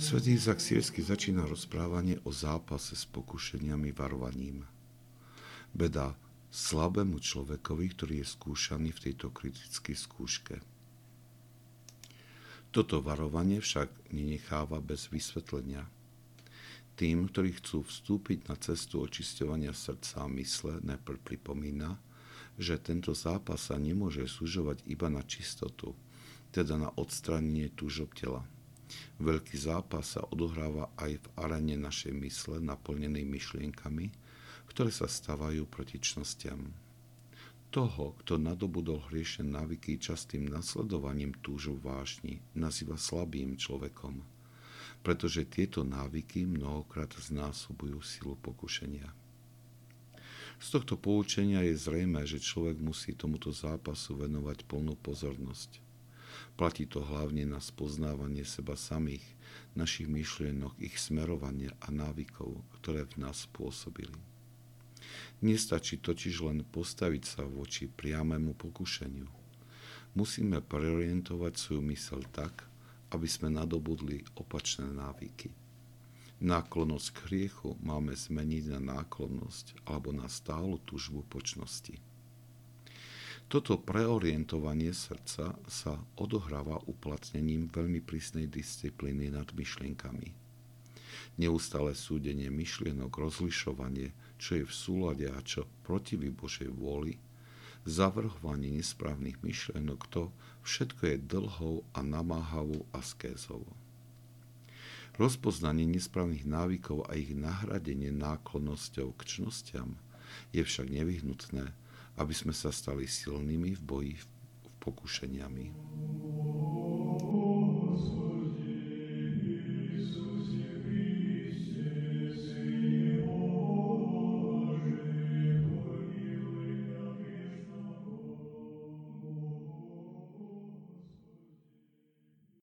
Svetý Izak Sírsky začína rozprávanie o zápase s pokušeniami varovaním. Beda slabému človekovi, ktorý je skúšaný v tejto kritickej skúške. Toto varovanie však nenecháva bez vysvetlenia. Tým, ktorí chcú vstúpiť na cestu očisťovania srdca a mysle, najprv pripomína, že tento zápas sa nemôže súžovať iba na čistotu, teda na odstránenie túžob tela. Veľký zápas sa odohráva aj v arene našej mysle naplnenej myšlienkami, ktoré sa stávajú proti čnostiam toho, kto nadobudol hriešne návyky častým nasledovaním túžu vážni, nazýva slabým človekom, pretože tieto návyky mnohokrát znásobujú silu pokušenia. Z tohto poučenia je zrejme, že človek musí tomuto zápasu venovať plnú pozornosť. Platí to hlavne na spoznávanie seba samých, našich myšlienok, ich smerovania a návykov, ktoré v nás spôsobili. Nestačí totiž len postaviť sa voči priamému pokušeniu. Musíme preorientovať svoju mysel tak, aby sme nadobudli opačné návyky. Náklonnosť k hriechu máme zmeniť na náklonnosť alebo na stálu tužbu počnosti. Toto preorientovanie srdca sa odohráva uplatnením veľmi prísnej disciplíny nad myšlienkami. Neustále súdenie myšlienok, rozlišovanie, čo je v súlade a čo protiví Božej vôli, zavrhovanie nesprávnych myšlienok, to všetko je dlhou a namáhavou askézou. Rozpoznanie nesprávnych návykov a ich nahradenie náklonnosťou k čnostiam je však nevyhnutné, aby sme sa stali silnými v boji v pokušeniami.